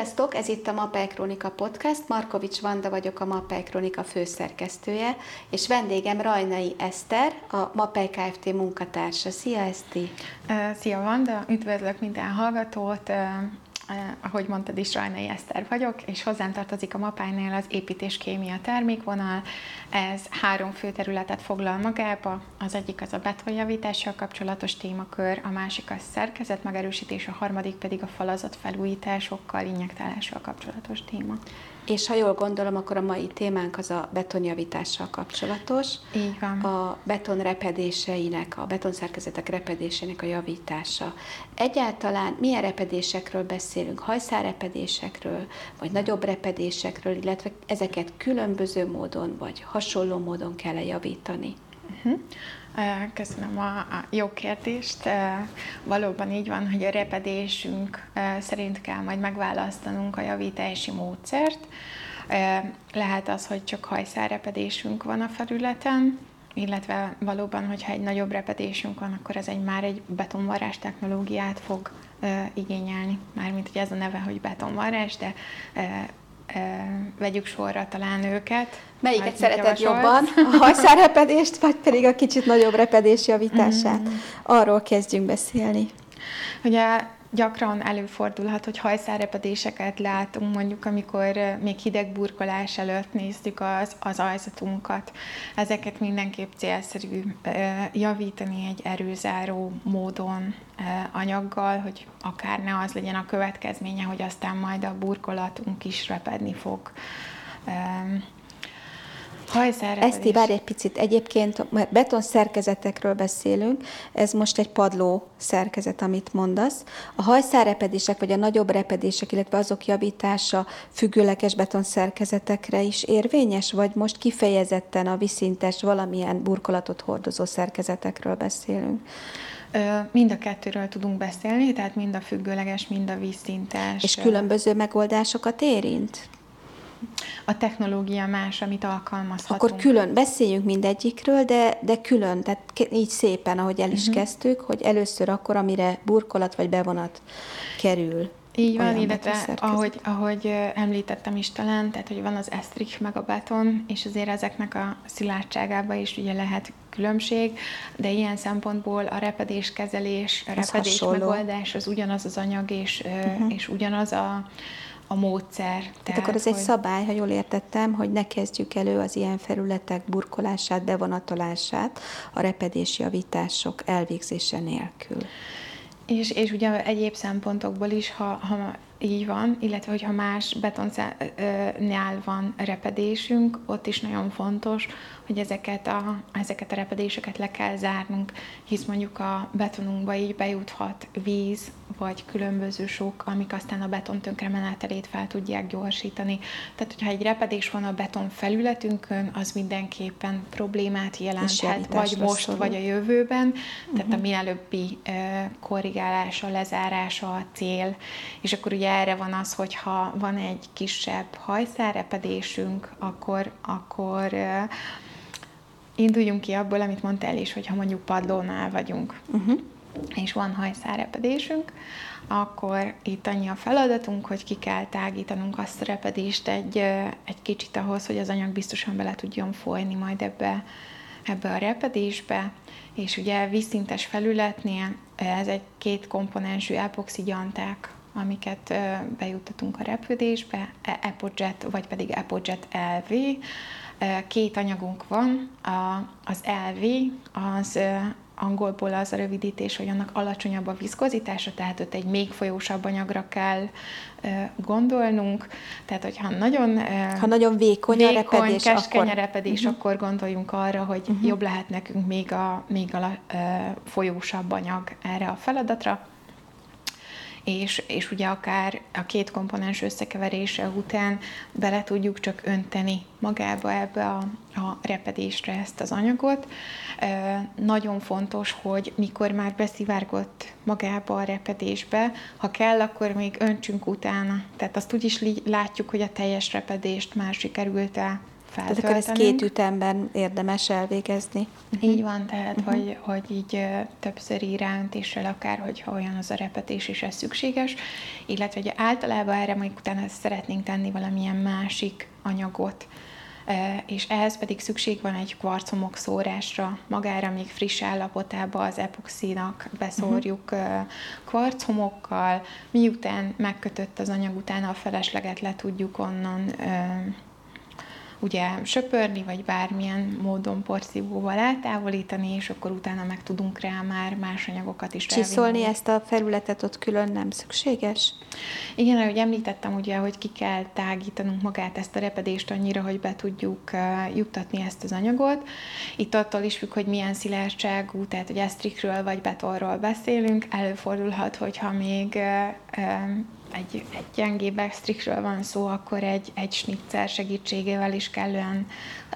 Sziasztok, ez itt a Mapei Kronika Podcast. Markovics Vanda vagyok, a Mapei Kronika főszerkesztője, és vendégem Rajnai Eszter, a Mapei Kft. munkatársa. Szia, Eszti! Szia, Vanda! Üdvözlök minden hallgatót! Eh, ahogy mondtad is, Rajnai Eszter vagyok, és hozzám tartozik a Mapájnél az építéskémia termékvonal. Ez három fő területet foglal magába. Az egyik az a betonjavítással kapcsolatos témakör, a másik a szerkezet megerősítés, a harmadik pedig a falazat felújításokkal, injektálással kapcsolatos téma. És ha jól gondolom, akkor a mai témánk az a betonjavítással kapcsolatos. Így van. A beton repedéseinek, a betonszerkezetek repedésének a javítása. Egyáltalán milyen repedésekről beszélünk? Hajszárepedésekről, vagy nagyobb repedésekről, illetve ezeket különböző módon, vagy hasonló módon kell -e javítani? Uh-huh. Köszönöm a, a jó kérdést. Valóban így van, hogy a repedésünk szerint kell majd megválasztanunk a javítási módszert. Lehet az, hogy csak hajszárrepedésünk van a felületen, illetve valóban, hogyha egy nagyobb repedésünk van, akkor ez egy már egy betonvarrás technológiát fog igényelni. Mármint, hogy ez a neve, hogy betonvarrás, de vegyük sorra talán őket. Melyiket szereted jobban? A hajszárrepedést, vagy pedig a kicsit nagyobb repedés javítását? Mm. Arról kezdjünk beszélni. Ugye gyakran előfordulhat, hogy hajszárrepedéseket látunk, mondjuk amikor még hideg burkolás előtt néztük az, az ajzatunkat. Ezeket mindenképp célszerű javítani egy erőzáró módon anyaggal, hogy akár ne az legyen a következménye, hogy aztán majd a burkolatunk is repedni fog. Eszti, várj egy picit. Egyébként, mert beton szerkezetekről beszélünk, ez most egy padló szerkezet, amit mondasz. A hajszárrepedések, vagy a nagyobb repedések, illetve azok javítása függőleges beton szerkezetekre is érvényes, vagy most kifejezetten a viszintes, valamilyen burkolatot hordozó szerkezetekről beszélünk? Mind a kettőről tudunk beszélni, tehát mind a függőleges, mind a vízszintes. És különböző megoldásokat érint? A technológia más, amit alkalmazhatunk. Akkor külön beszéljünk mindegyikről, de, de külön, tehát így szépen, ahogy el is uh-huh. kezdtük, hogy először akkor, amire burkolat vagy bevonat kerül. Így van, illetve ahogy, ahogy említettem is talán, tehát hogy van az esztrik meg a beton, és azért ezeknek a szilárdságában is ugye lehet különbség, de ilyen szempontból a repedéskezelés, a repedés megoldás az ugyanaz az anyag, és, uh-huh. és ugyanaz a, a módszer. Tehát, tehát akkor ez hogy... egy szabály, ha jól értettem, hogy ne kezdjük elő az ilyen felületek burkolását, bevonatolását a repedés javítások elvégzése nélkül. És, és ugye egyéb szempontokból is, ha, ha így van, illetve hogyha más betonnál van repedésünk, ott is nagyon fontos, hogy ezeket a, ezeket a repedéseket le kell zárnunk, hisz mondjuk a betonunkba így bejuthat víz, vagy különböző sok, amik aztán a beton tönkremenetelét fel tudják gyorsítani. Tehát, hogyha egy repedés van a beton felületünkön, az mindenképpen problémát jelenthet, vagy most, szorul. vagy a jövőben. Uh-huh. Tehát a mhm. mielőbbi korrigálása, lezárása a cél. És akkor ugye erre van az, hogyha van egy kisebb hajszárrepedésünk, akkor, akkor induljunk ki abból, amit mondtál is, hogyha mondjuk padlónál vagyunk, uh-huh. és van hajszárrepedésünk, akkor itt annyi a feladatunk, hogy ki kell tágítanunk azt a repedést egy, egy kicsit ahhoz, hogy az anyag biztosan bele tudjon folyni majd ebbe, ebbe a repedésbe, és ugye vízszintes felületnél ez egy két komponensű epoxigyanták, amiket bejuttatunk a repülésbe, Epojet vagy pedig Epojet LV, Két anyagunk van, az LV, az angolból az a rövidítés, hogy annak alacsonyabb a viszkozitása, tehát ott egy még folyósabb anyagra kell gondolnunk. Tehát, hogyha nagyon, ha nagyon vékony, vékony a repedés, keskeny akkor... a repedés, uh-huh. akkor gondoljunk arra, hogy uh-huh. jobb lehet nekünk még a, még a folyósabb anyag erre a feladatra és, és ugye akár a két komponens összekeverése után bele tudjuk csak önteni magába ebbe a, a repedésre ezt az anyagot. Nagyon fontos, hogy mikor már beszivárgott magába a repedésbe, ha kell, akkor még öntsünk utána. Tehát azt úgy is látjuk, hogy a teljes repedést már sikerült el Tehát akkor ezt két ütemben érdemes elvégezni. Így van, tehát uh-huh. hogy, hogy így többszöri ráöntéssel akár, hogyha olyan az a repetés is ez szükséges, illetve hogy általában erre majd utána szeretnénk tenni valamilyen másik anyagot, és ehhez pedig szükség van egy kvarcomok szórásra, magára még friss állapotába az epoxinak beszórjuk uh-huh. kvarchomokkal, miután megkötött az anyag, utána a felesleget le tudjuk onnan ugye söpörni, vagy bármilyen módon porszívóval eltávolítani, és akkor utána meg tudunk rá már más anyagokat is Csiszolni ezt a felületet ott külön nem szükséges? Igen, ahogy említettem, ugye, hogy ki kell tágítanunk magát ezt a repedést annyira, hogy be tudjuk uh, juttatni ezt az anyagot. Itt attól is függ, hogy milyen szilárdságú, tehát hogy esztrikről vagy betonról beszélünk, előfordulhat, hogyha még uh, uh, egy, egy gyengébb extrikről van szó, akkor egy, egy snitzer segítségével is kellően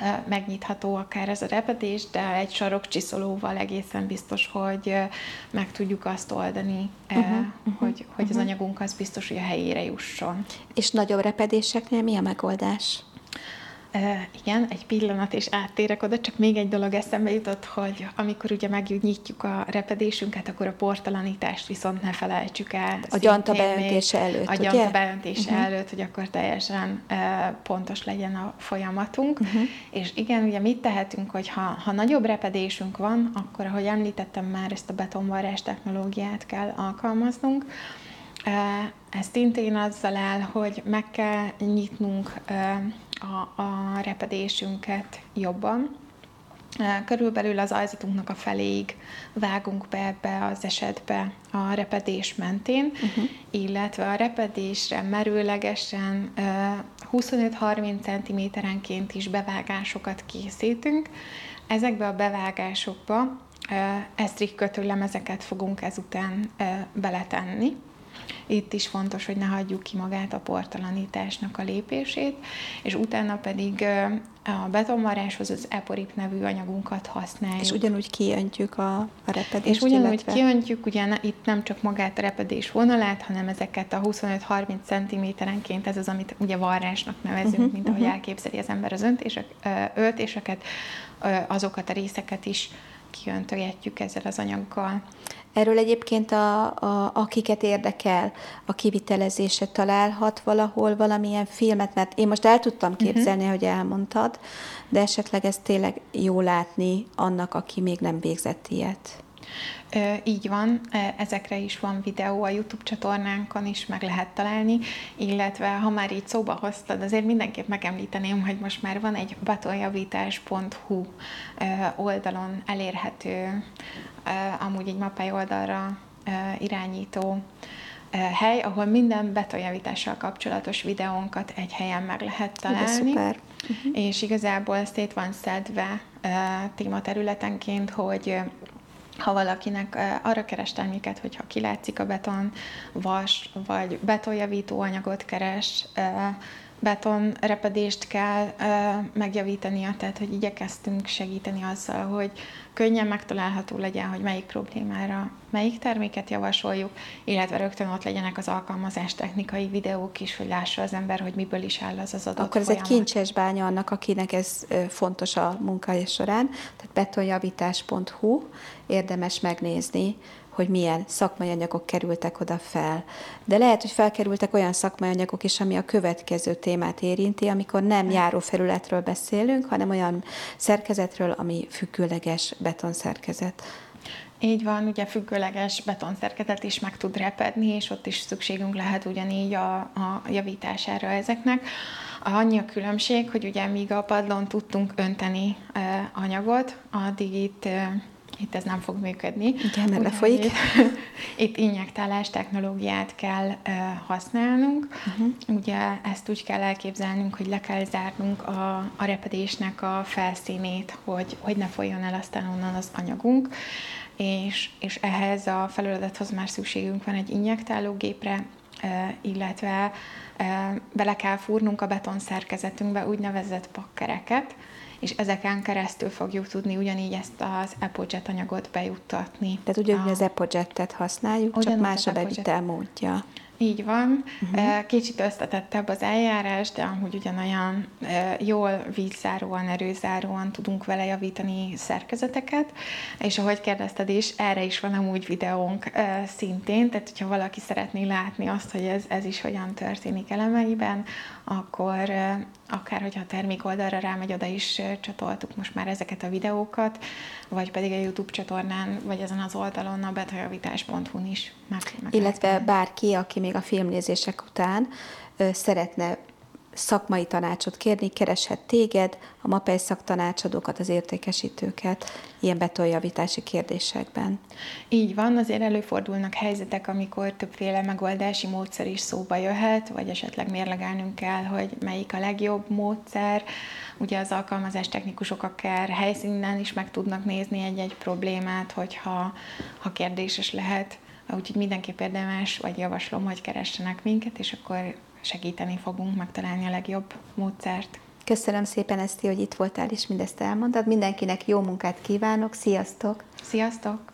uh, megnyitható akár ez a repedés, de egy sarokcsiszolóval egészen biztos, hogy uh, meg tudjuk azt oldani, uh, uh-huh, uh-huh, hogy, hogy uh-huh. az anyagunk az biztos, hogy a helyére jusson. És nagyobb repedéseknél mi a megoldás? Uh, igen, egy pillanat, és áttérek oda, csak még egy dolog eszembe jutott, hogy amikor ugye megnyitjuk a repedésünket, akkor a portalanítást viszont ne felejtsük el. A gyanta beöntése előtt, A ugye? gyanta beöntése uh-huh. előtt, hogy akkor teljesen uh, pontos legyen a folyamatunk. Uh-huh. És igen, ugye mit tehetünk, hogy ha, ha nagyobb repedésünk van, akkor, ahogy említettem már, ezt a betonvarrás technológiát kell alkalmaznunk, ez szintén azzal áll, hogy meg kell nyitnunk a, a repedésünket jobban. Körülbelül az ajzatunknak a feléig vágunk be ebbe az esetbe a repedés mentén, uh-huh. illetve a repedésre merőlegesen 25-30 cm-enként is bevágásokat készítünk. Ezekbe a bevágásokba esztrik kötőlemezeket fogunk ezután beletenni. Itt is fontos, hogy ne hagyjuk ki magát a portalanításnak a lépését, és utána pedig a betonvaráshoz az Eporip nevű anyagunkat használjuk. És ugyanúgy kiöntjük a, a repedést, És ugyanúgy illetve... kiöntjük, ugye itt nem csak magát a repedés vonalát, hanem ezeket a 25-30 cm-enként, ez az, amit ugye varrásnak nevezünk, uh-huh, mint ahogy uh-huh. elképzeli az ember az öntések, öltéseket, azokat a részeket is kiöntögetjük ezzel az anyaggal. Erről egyébként, a, a, akiket érdekel a kivitelezése, találhat valahol valamilyen filmet, mert én most el tudtam mhm. képzelni, uh-huh. hogy elmondtad, de esetleg ez tényleg jó látni annak, aki még nem végzett ilyet. Így van, ezekre is van videó a YouTube csatornánkon is meg lehet találni, illetve ha már így szóba hoztad, azért mindenképp megemlíteném, hogy most már van egy batonjavítás.hu oldalon elérhető, amúgy egy mappai oldalra irányító hely, ahol minden betonjavítással kapcsolatos videónkat egy helyen meg lehet találni. Szuper. Uh-huh. És igazából szét van szedve tématerületenként, hogy ha valakinek arra keres terméket, hogyha kilátszik a beton, vas, vagy betonjavító anyagot keres, betonrepedést kell megjavítania, tehát hogy igyekeztünk segíteni azzal, hogy könnyen megtalálható legyen, hogy melyik problémára melyik terméket javasoljuk, illetve rögtön ott legyenek az alkalmazás technikai videók is, hogy lássa az ember, hogy miből is áll az az adott Akkor ez folyamat. egy kincses bánya annak, akinek ez fontos a munkája során, tehát betonjavítás.hu, érdemes megnézni, hogy milyen szakmai anyagok kerültek oda fel. De lehet, hogy felkerültek olyan szakmai anyagok is, ami a következő témát érinti, amikor nem járófelületről beszélünk, hanem olyan szerkezetről, ami függőleges betonszerkezet. Így van, ugye függőleges betonszerkezet is meg tud repedni, és ott is szükségünk lehet ugyanígy a, a javítására ezeknek. Annyi a különbség, hogy ugye míg a padlón tudtunk önteni anyagot, addig itt itt ez nem fog működni. Igen, mert lefolyik. Itt, injektálás technológiát kell uh, használnunk. Uh-huh. Ugye ezt úgy kell elképzelnünk, hogy le kell zárnunk a, a repedésnek a felszínét, hogy, hogy ne folyjon el aztán onnan az anyagunk és, és ehhez a felülethez már szükségünk van egy injektálógépre, illetve bele kell fúrnunk a beton szerkezetünkbe úgynevezett pakkereket, és ezeken keresztül fogjuk tudni ugyanígy ezt az EpoJet anyagot bejuttatni. Tehát ugyanúgy a... az EpoJet-et használjuk, ugyanúgy csak más a bevitel módja. Így van. Uh-huh. Kicsit összetettebb az eljárás, de amúgy ugyanolyan jól vízzáróan, erőzáróan tudunk vele javítani szerkezeteket. És ahogy kérdezted is, erre is van amúgy videónk szintén, tehát hogyha valaki szeretné látni azt, hogy ez, ez is hogyan történik elemeiben, akkor akár hogyha a termék oldalra rámegy, oda is csatoltuk most már ezeket a videókat, vagy pedig a YouTube csatornán, vagy ezen az oldalon, a betajavítás.hu-n is meg, meg Illetve lehet. bárki, aki még a filmnézések után ö, szeretne szakmai tanácsot kérni, kereshet téged, a MAPEI szaktanácsadókat, az értékesítőket ilyen betoljavítási kérdésekben. Így van, azért előfordulnak helyzetek, amikor többféle megoldási módszer is szóba jöhet, vagy esetleg mérlegelnünk kell, hogy melyik a legjobb módszer. Ugye az alkalmazás technikusok akár helyszínen is meg tudnak nézni egy-egy problémát, hogyha ha kérdéses lehet. Úgyhogy mindenképp érdemes, vagy javaslom, hogy keressenek minket, és akkor segíteni fogunk megtalálni a legjobb módszert. Köszönöm szépen, Eszti, hogy itt voltál és mindezt elmondtad. Mindenkinek jó munkát kívánok, sziasztok! Sziasztok!